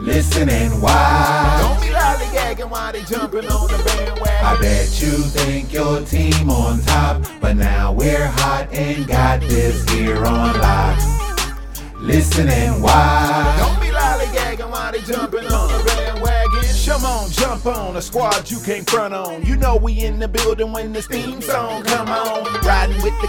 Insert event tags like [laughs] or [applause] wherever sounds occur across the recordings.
Listen and watch. Don't be lollygagging while they jumping on the bandwagon. I bet you think your team on top, but now we're hot and got this here on lock. Listen and watch. Don't be lollygagging while they jumping on the bandwagon. Come on, jump on a squad you can't front on. You know we in the building when this theme song come on. Riding with the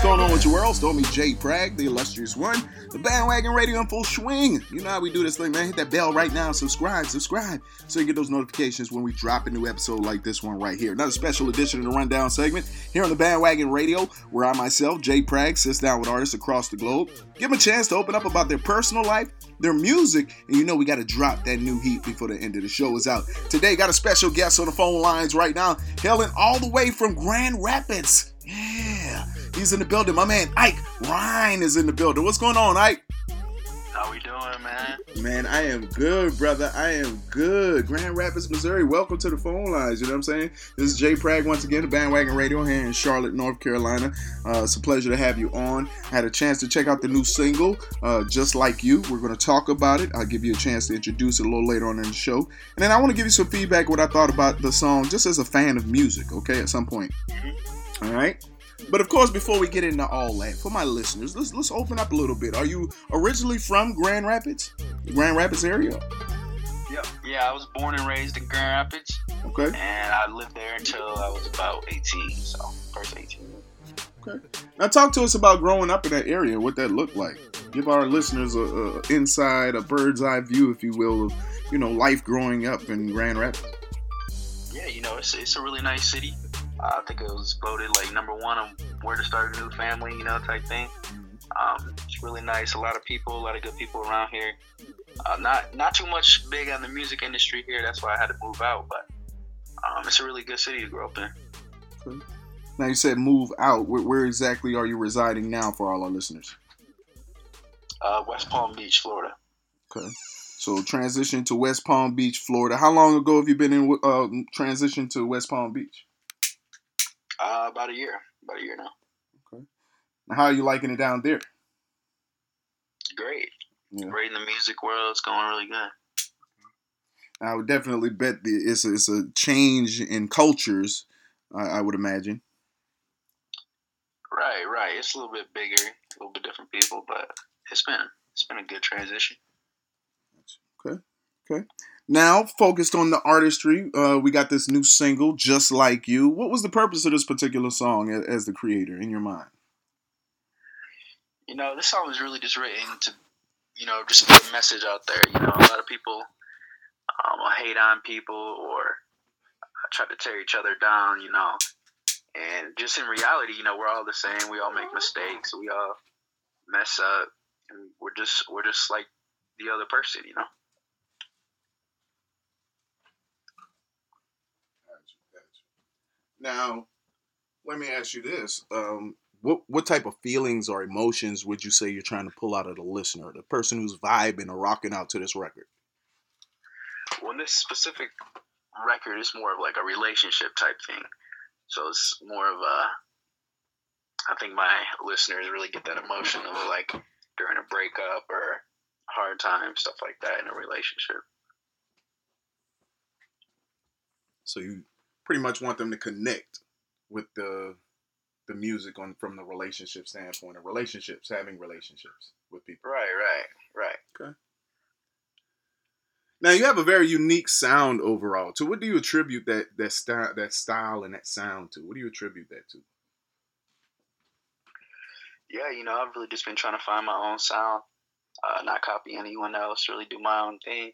What's going on with your world? Stormy J. Prag, the illustrious one. The bandwagon radio in full swing. You know how we do this thing, man. Hit that bell right now. Subscribe, subscribe. So you get those notifications when we drop a new episode like this one right here. Another special edition of the Rundown segment here on the bandwagon radio, where I myself, J. Prag, sits down with artists across the globe. Give them a chance to open up about their personal life, their music, and you know we got to drop that new heat before the end of the show is out. Today, got a special guest on the phone lines right now, hailing all the way from Grand Rapids. Yeah, he's in the building. My man Ike Rhein is in the building. What's going on, Ike? How we doing, man? Man, I am good, brother. I am good. Grand Rapids, Missouri. Welcome to the phone lines. You know what I'm saying? This is Jay Prag once again, the Bandwagon Radio here in Charlotte, North Carolina. Uh, it's a pleasure to have you on. I had a chance to check out the new single, uh, Just Like You. We're going to talk about it. I'll give you a chance to introduce it a little later on in the show. And then I want to give you some feedback what I thought about the song just as a fan of music, okay, at some point. All right. But of course, before we get into all that, for my listeners, let's let's open up a little bit. Are you originally from Grand Rapids, the Grand Rapids area? Yep. Yeah, I was born and raised in Grand Rapids, Okay. and I lived there until I was about 18. So, first 18. Okay. Now talk to us about growing up in that area. What that looked like. Give our listeners a, a inside, a bird's eye view, if you will, of you know life growing up in Grand Rapids. Yeah, you know, it's, it's a really nice city. Uh, I think it was voted like number one on where to start a new family, you know, type thing. Um, it's really nice. A lot of people, a lot of good people around here. Uh, not not too much big on the music industry here. That's why I had to move out. But um, it's a really good city to grow up in. Now you said move out. Where, where exactly are you residing now for all our listeners? Uh, West Palm Beach, Florida. Okay. So transition to West Palm Beach, Florida. How long ago have you been in uh, transition to West Palm Beach? Uh, about a year. About a year now. Now, How are you liking it down there? Great. Yeah. Great in the music world. It's going really good. I would definitely bet the, it's a, it's a change in cultures. I, I would imagine. Right, right. It's a little bit bigger, a little bit different people, but it's been it's been a good transition. Now focused on the artistry, uh, we got this new single, "Just Like You." What was the purpose of this particular song a- as the creator in your mind? You know, this song was really just written to, you know, just get a message out there. You know, a lot of people um, will hate on people or try to tear each other down. You know, and just in reality, you know, we're all the same. We all make mistakes. We all mess up, and we're just we're just like the other person. You know. Now, let me ask you this: um, what what type of feelings or emotions would you say you're trying to pull out of the listener, the person who's vibing or rocking out to this record? Well, this specific record is more of like a relationship type thing. So it's more of a. I think my listeners really get that emotion of like during a breakup or hard time, stuff like that in a relationship. So you pretty much want them to connect with the the music on from the relationship standpoint of relationships, having relationships with people. Right, right, right. Okay. Now you have a very unique sound overall. To what do you attribute that that style that style and that sound to? What do you attribute that to? Yeah, you know, I've really just been trying to find my own sound, uh, not copy anyone else, really do my own thing.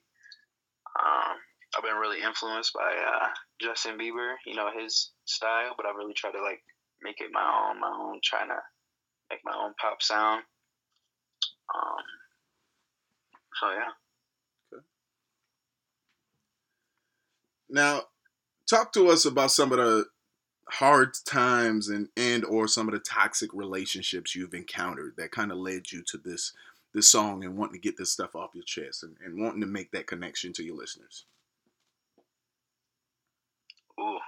Um, I've been really influenced by uh, Justin Bieber, you know, his style, but I really try to like make it my own, my own, trying to make my own pop sound. Um, so yeah. Now, talk to us about some of the hard times and and or some of the toxic relationships you've encountered that kind of led you to this this song and wanting to get this stuff off your chest and, and wanting to make that connection to your listeners. Ooh.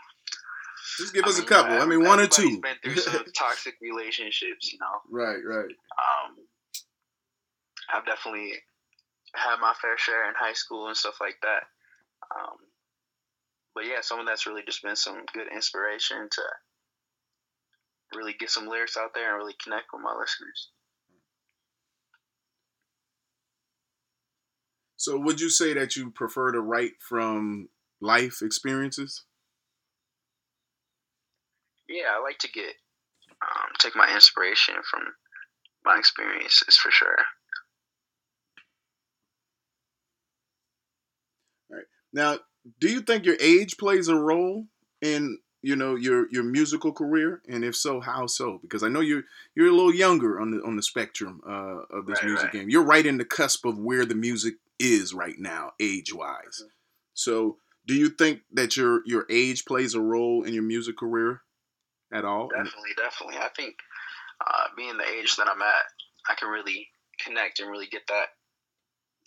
Just give I us mean, a couple. I mean, one or two. Been through [laughs] some toxic relationships, you know. right, right. Um, I've definitely had my fair share in high school and stuff like that. Um, but yeah, some of that's really just been some good inspiration to really get some lyrics out there and really connect with my listeners. So, would you say that you prefer to write from life experiences? Yeah, I like to get um, take my inspiration from my experiences for sure. Now, do you think your age plays a role in you know your your musical career, and if so, how so? Because I know you're you're a little younger on the on the spectrum uh, of this Right, music right. game. You're right in the cusp of where the music is right now, age wise. Mm-hmm. So, do you think that your your age plays a role in your music career at all? Definitely, definitely. I think uh, being the age that I'm at, I can really connect and really get that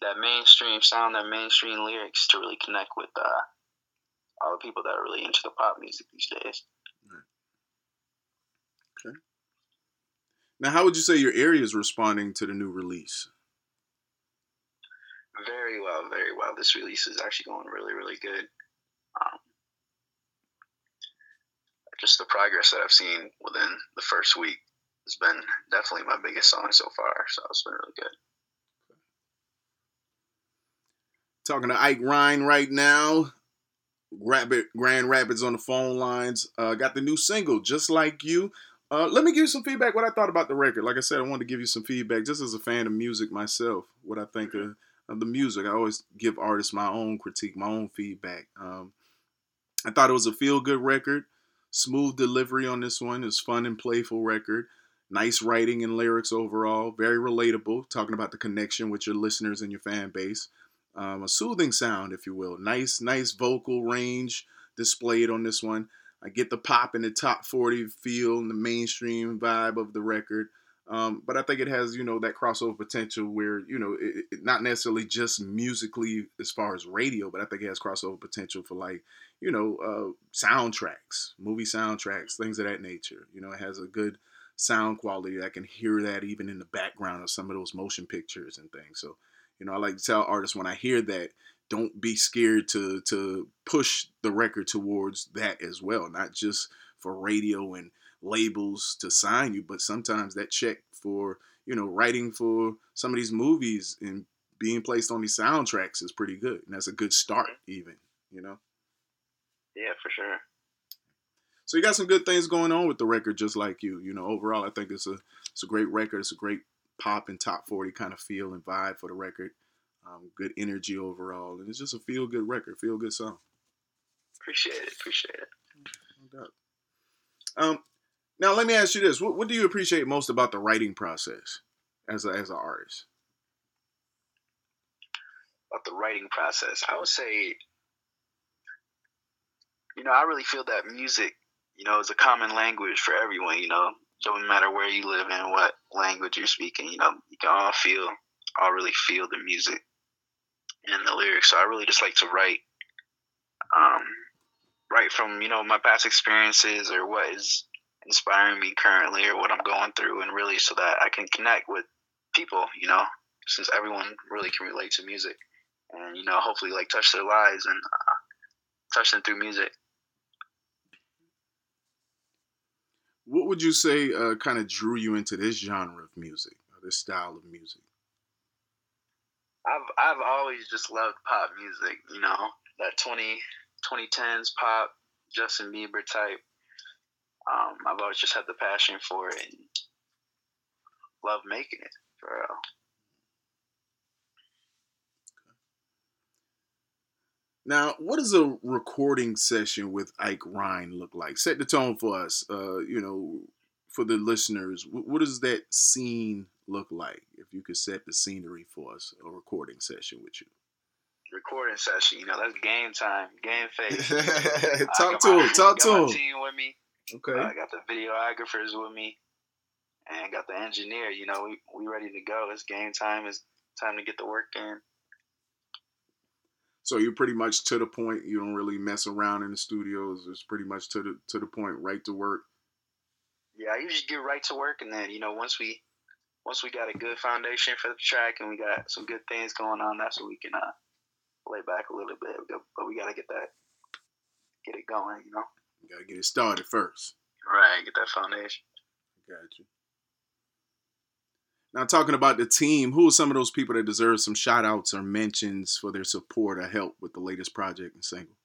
that mainstream sound, that mainstream lyrics to really connect with uh, all the people that are really into the pop music these days. Okay. Now, how would you say your area is responding to the new release? Very well, very well. This release is actually going really, really good. Um, just the progress that I've seen within the first week has been definitely my biggest song so far. So it's been really good. Talking to Ike Rhein right now. Grand Rapids on the phone lines. Uh, got the new single, Just Like You. Uh, let me give you some feedback what I thought about the record. Like I said, I wanted to give you some feedback just as a fan of music myself, what I think of, of the music. I always give artists my own critique, my own feedback. Um, I thought it was a feel good record. Smooth delivery on this one. It's fun and playful record. Nice writing and lyrics overall. Very relatable. Talking about the connection with your listeners and your fan base. Um, a soothing sound, if you will. Nice, nice vocal range displayed on this one. I get the pop in the top 40 feel and the mainstream vibe of the record. Um, but I think it has, you know, that crossover potential where, you know, it, it, not necessarily just musically as far as radio, but I think it has crossover potential for like, you know, uh, soundtracks, movie soundtracks, things of that nature. You know, it has a good sound quality. I can hear that even in the background of some of those motion pictures and things. So, you know, I like to tell artists when I hear that, don't be scared to to push the record towards that as well, not just for radio and labels to sign you, but sometimes that check for you know writing for some of these movies and being placed on these soundtracks is pretty good, and that's a good start, even you know. Yeah, for sure. So you got some good things going on with the record, just like you. You know, overall, I think it's a it's a great record. It's a great pop and top forty kind of feel and vibe for the record. Um, good energy overall, and it's just a feel good record, feel good song. Appreciate it. Appreciate it. No. Um, now let me ask you this: what, what do you appreciate most about the writing process as a, as an artist? About the writing process, I would say, you know, I really feel that music, you know, is a common language for everyone. You know, don't matter where you live and what language you're speaking. You know, you can all feel, all really feel the music and the lyrics. So I really just like to write, um, write from you know my past experiences or what is inspiring me currently or what I'm going through, and really so that I can connect with people. You know, since everyone really can relate to music, and you know, hopefully like touch their lives and uh, touch them through music. what would you say uh, kind of drew you into this genre of music, or this style of music? I've I've always just loved pop music. You know that 20, 2010s pop, Justin Bieber type. Um, I've always just had the passion for it and love making it for real. Now, what does a recording session with Ike Rhein look like? Set the tone for us. Uh, you know, for the listeners, what does that scene look like? If you could set the scenery for us, a recording session with you. Recording session, you know, that's game time, game [laughs] face. talk to him. Talk to him. Team with me. Okay. I uh, got the videographers with me, and got the engineer. You know, we we ready to go. It's game time. It's time to get the work in. So you're pretty much to the point. You don't really mess around in the studios. It's pretty much to the to the point, right to work. Yeah, I usually get right to work, and then you know once we once we got a good foundation for the track and we got some good things going on, that's when we can uh, lay back a little bit. But we gotta get that get it going, you know. You gotta get it started first. Right, get that foundation. Got you. Now, talking about the team, who are some of those people that deserve some shout outs or mentions for their support or help with the latest project and single?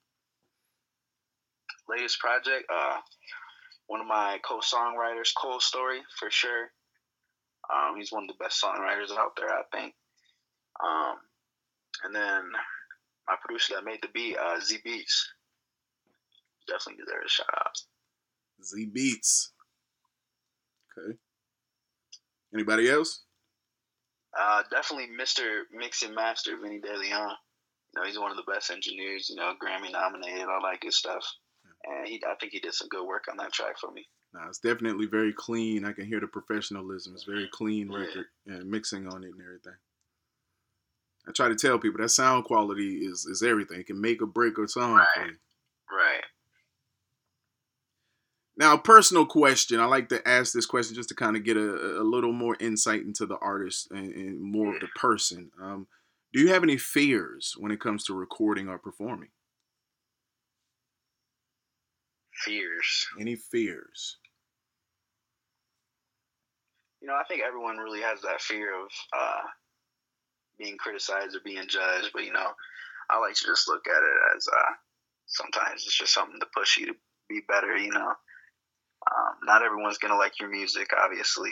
Latest project, uh, one of my co songwriters, Cole Story, for sure. Um, he's one of the best songwriters out there, I think. Um, and then my producer that made the beat, uh, Z Beats. Definitely deserves a shout out. Z Beats. Okay. Anybody else? Uh, definitely Mr. Mix and Master Vinny De Leon. You know, he's one of the best engineers. You know, Grammy nominated, all that good stuff. And he, I think he did some good work on that track for me. Nah, it's definitely very clean. I can hear the professionalism. It's very clean record yeah. and mixing on it and everything. I try to tell people that sound quality is is everything. It can make or break a song right. Right. Now, a personal question. I like to ask this question just to kind of get a, a little more insight into the artist and, and more of the person. Um, do you have any fears when it comes to recording or performing? Fears. Any fears? You know, I think everyone really has that fear of uh, being criticized or being judged, but you know, I like to just look at it as uh, sometimes it's just something to push you to be better. You know, um, not everyone's gonna like your music, obviously,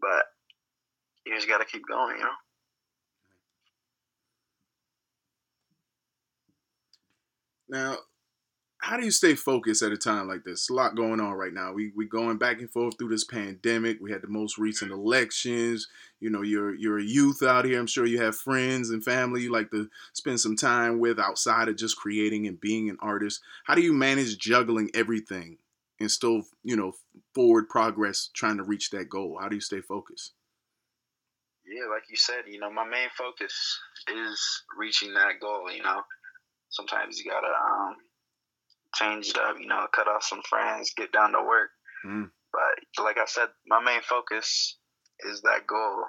but you just gotta keep going, you know. Now, how do you stay focused at a time like this? A lot going on right now. We we going back and forth through this pandemic. We had the most recent elections. You know, you're you're a youth out here. I'm sure you have friends and family you like to spend some time with outside of just creating and being an artist. How do you manage juggling everything and still, you know, forward progress trying to reach that goal? How do you stay focused? Yeah, like you said, you know, my main focus is reaching that goal. You know, sometimes you gotta um, change it up. You know, cut off some friends, get down to work. Mm. But like I said, my main focus is that goal.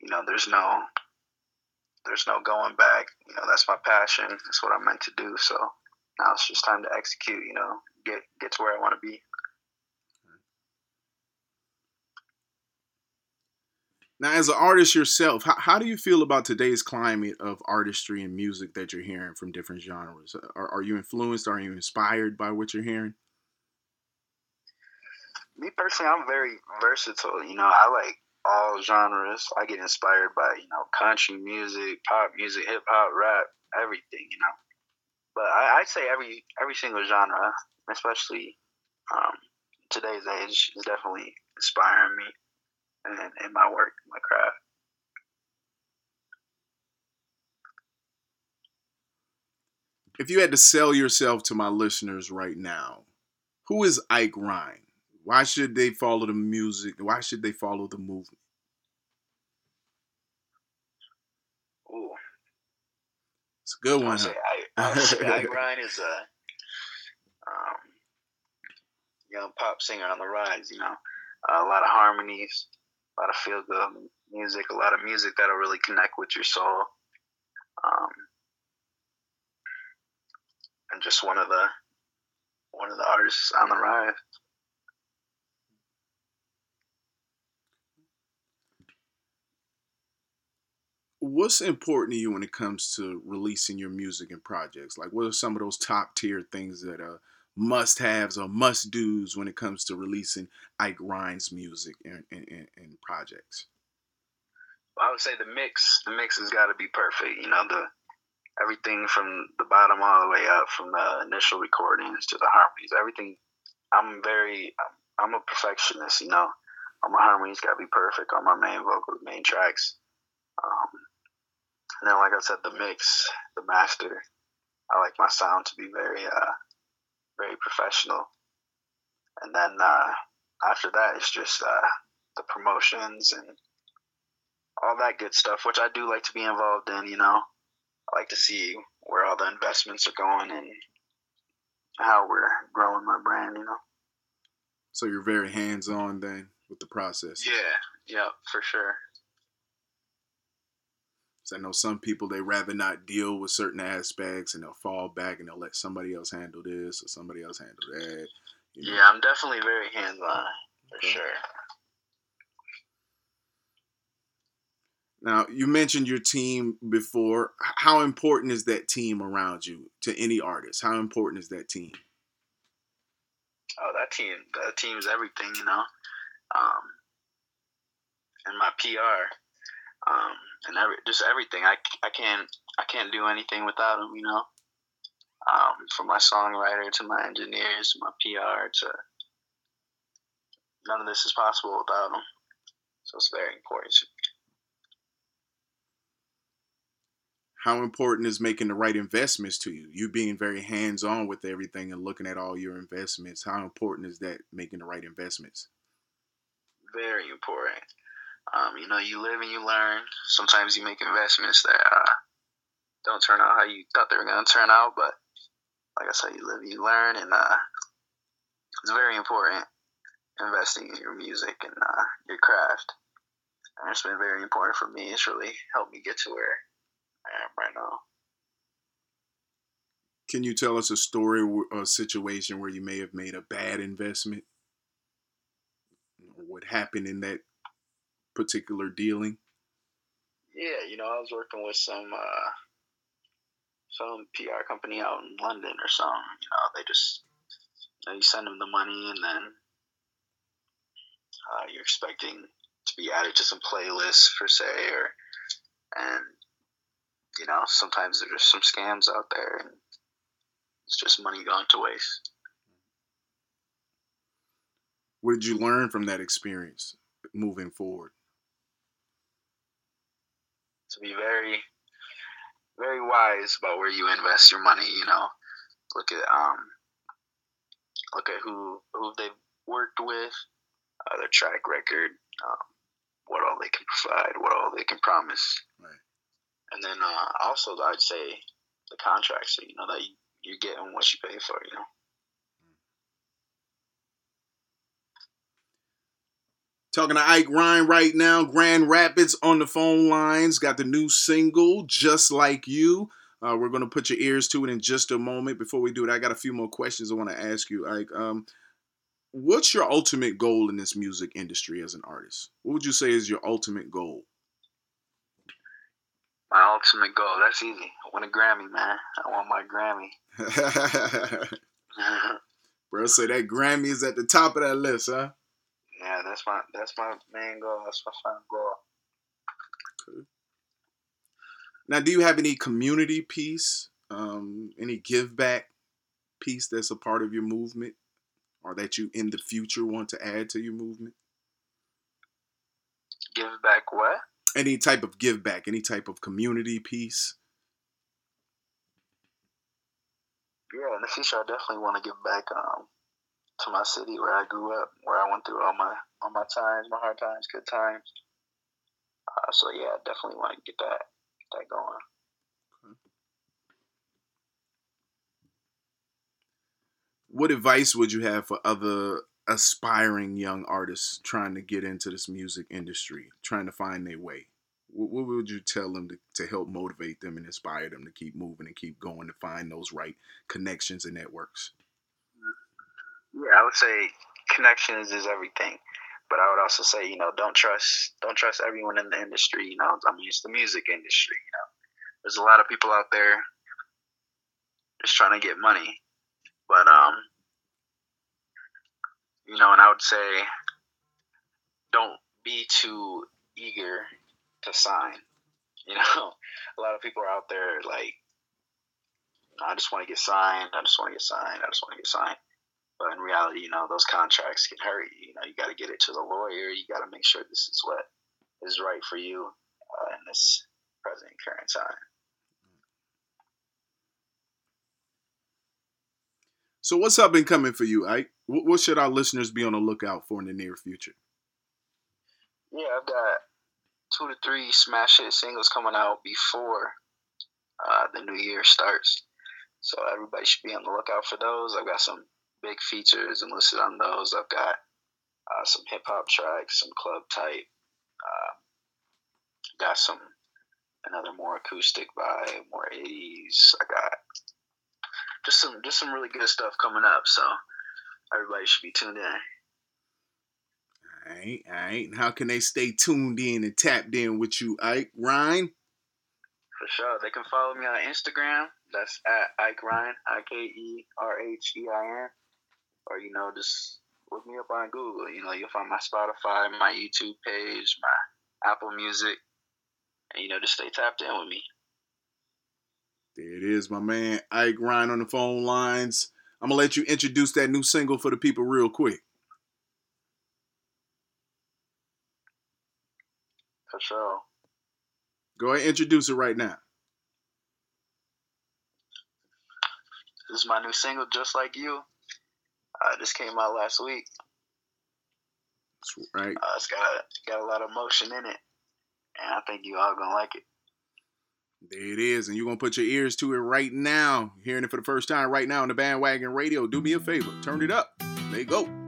You know, there's no there's no going back. You know, that's my passion. That's what I'm meant to do. So now it's just time to execute. You know, get get to where I want to be. Now, as an artist yourself, how, how do you feel about today's climate of artistry and music that you're hearing from different genres? Are, are you influenced? Are you inspired by what you're hearing? Me personally, I'm very versatile. You know, I like all genres. I get inspired by you know country music, pop music, hip hop, rap, everything. You know, but I, I'd say every every single genre especially um, today's age, is definitely inspiring me and in my work, my craft. If you had to sell yourself to my listeners right now, who is Ike Rhein? Why should they follow the music? Why should they follow the movement? Ooh. It's a good one. Say, I, I say Ike Rhein is a um, young pop singer on the rise. You know, uh, a lot of harmonies, a lot of feel good music, a lot of music that'll really connect with your soul. Um, and just one of the one of the artists on the rise. What's important to you when it comes to releasing your music and projects? Like, what are some of those top tier things that are must haves or must do's when it comes to releasing Ike Rhein's music and, and, and projects? I would say the mix. The mix has got to be perfect. You know, the everything from the bottom all the way up, from the initial recordings to the harmonies. Everything. I'm very. I'm a perfectionist. You know, all my harmonies got to be perfect on my main vocals, main tracks. Um, and then, like I said, the mix, the master. I like my sound to be very, uh, very professional. And then uh, after that, it's just uh, the promotions and all that good stuff, which I do like to be involved in. You know, I like to see where all the investments are going and how we're growing my brand. You know. So you're very hands-on then with the process. Yeah. Yeah, for sure. I know some people they rather not deal with certain aspects and they'll fall back and they'll let somebody else handle this or somebody else handle that. You know? Yeah, I'm definitely very hands-on for okay. sure. Now, you mentioned your team before. How important is that team around you to any artist? How important is that team? Oh, that team, that team is everything, you know. Um, and my PR, um, and every, just everything. I, I can't I can't do anything without them, you know. Um, from my songwriter to my engineers to my PR to none of this is possible without them. So it's very important how important is making the right investments to you? You being very hands on with everything and looking at all your investments. How important is that making the right investments? Very important. Um, you know, you live and you learn. Sometimes you make investments that uh, don't turn out how you thought they were going to turn out, but like I said, you live and you learn, and uh, it's very important investing in your music and uh, your craft. And it's been very important for me. It's really helped me get to where I am right now. Can you tell us a story or a situation where you may have made a bad investment? What happened in that particular dealing? Yeah, you know, I was working with some uh, some PR company out in London or something. You know, they just you, know, you send them the money and then uh, you're expecting to be added to some playlists per se, or and you know, sometimes there's just some scams out there and it's just money gone to waste. What did you learn from that experience moving forward? To be very, very wise about where you invest your money. You know, look at um, look at who who they've worked with, uh, their track record, um, what all they can provide, what all they can promise. Right and then uh, also I'd say the contract, so you know that you, you're getting what you pay for, you know. Talking to Ike Rhein right now, Grand Rapids on the phone lines. Got the new single, Just Like You. Uh, we're going to put your ears to it in just a moment. Before we do it, I got a few more questions I want to ask you. Ike, um, what's your ultimate goal in this music industry as an artist? What would you say is your ultimate goal? My ultimate goal. That's easy. I want a Grammy, man. I want my Grammy. [laughs] [laughs] Bro, so that Grammy is at the top of that list, huh? Yeah, that's my that's my main goal. That's my final goal. Okay. Now, do you have any community piece, um, any give back piece that's a part of your movement, or that you in the future want to add to your movement? Give back what? any type of give back, any type of community piece? Yeah, in the future, I definitely want to give back um, to my city where I grew up, where I went through all my all my times, my hard times, good times. Uh, so yeah, I definitely want to get that get that going. What advice would you have for other aspiring young artists trying to get into this music industry, trying to find their way? What, what would you tell them to, to help motivate them and inspire them to keep moving and keep going to find those right connections and networks? Yeah, I would say connections is everything. but I would also say, you know, don't trust don't trust everyone in the industry. You know, I mean, it's the music industry. You know, there's a lot of people out there just trying to get money, but um, you know, and I would say, don't be too eager to sign. You know, [laughs] a lot of people are out there like, I just want to get signed. I just want to get signed. I just want to get signed. But in reality, you know, those contracts can hurt you. You know, you got to get it to the lawyer. You got to make sure this is what is right for you uh, in this present current time. So, what's up and coming for you, Ike? What should our listeners be on the lookout for in the near future? Yeah, I've got two to three smash hit singles coming out before uh, the new year starts. So everybody should be on the lookout for those. I've got some big features and listed on those. I've got uh, some hip hop tracks, some club type. Uh, got some another more acoustic vibe, more 80s. I got just some just some really good stuff coming up. So everybody should be tuned in. All right, all right. How can they stay tuned in and tapped in with you, Ike Rhein? For sure. They can follow me on Instagram. That's at Ike Rhein, I K E R H E I N or you know just look me up on Google. You know, you'll find my Spotify, my YouTube page, my Apple Music, and you know, just stay tapped in with me. There it is, my man Ike Rhein on the phone lines. I'm gonna let you introduce that new single for the people real quick. For sure. Go ahead, introduce it right now. This is my new single, Just Like You. Uh, just came out last week. That's right. Uh, it's got got a lot of motion in it, and I think you all gonna like it. There it is, and you're gonna put your ears to it right now. Hearing it for the first time right now on the bandwagon radio. Do me a favor, turn it up. There you go.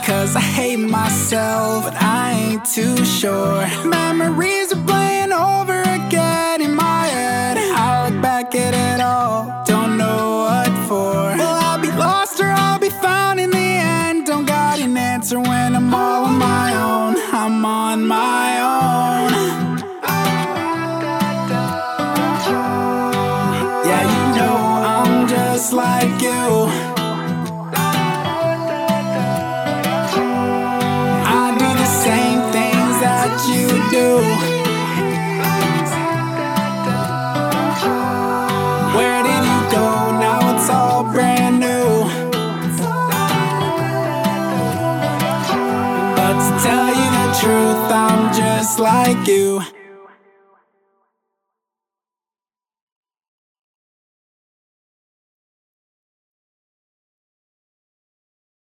Because I hate myself, but I ain't too sure. Memories are playing like you.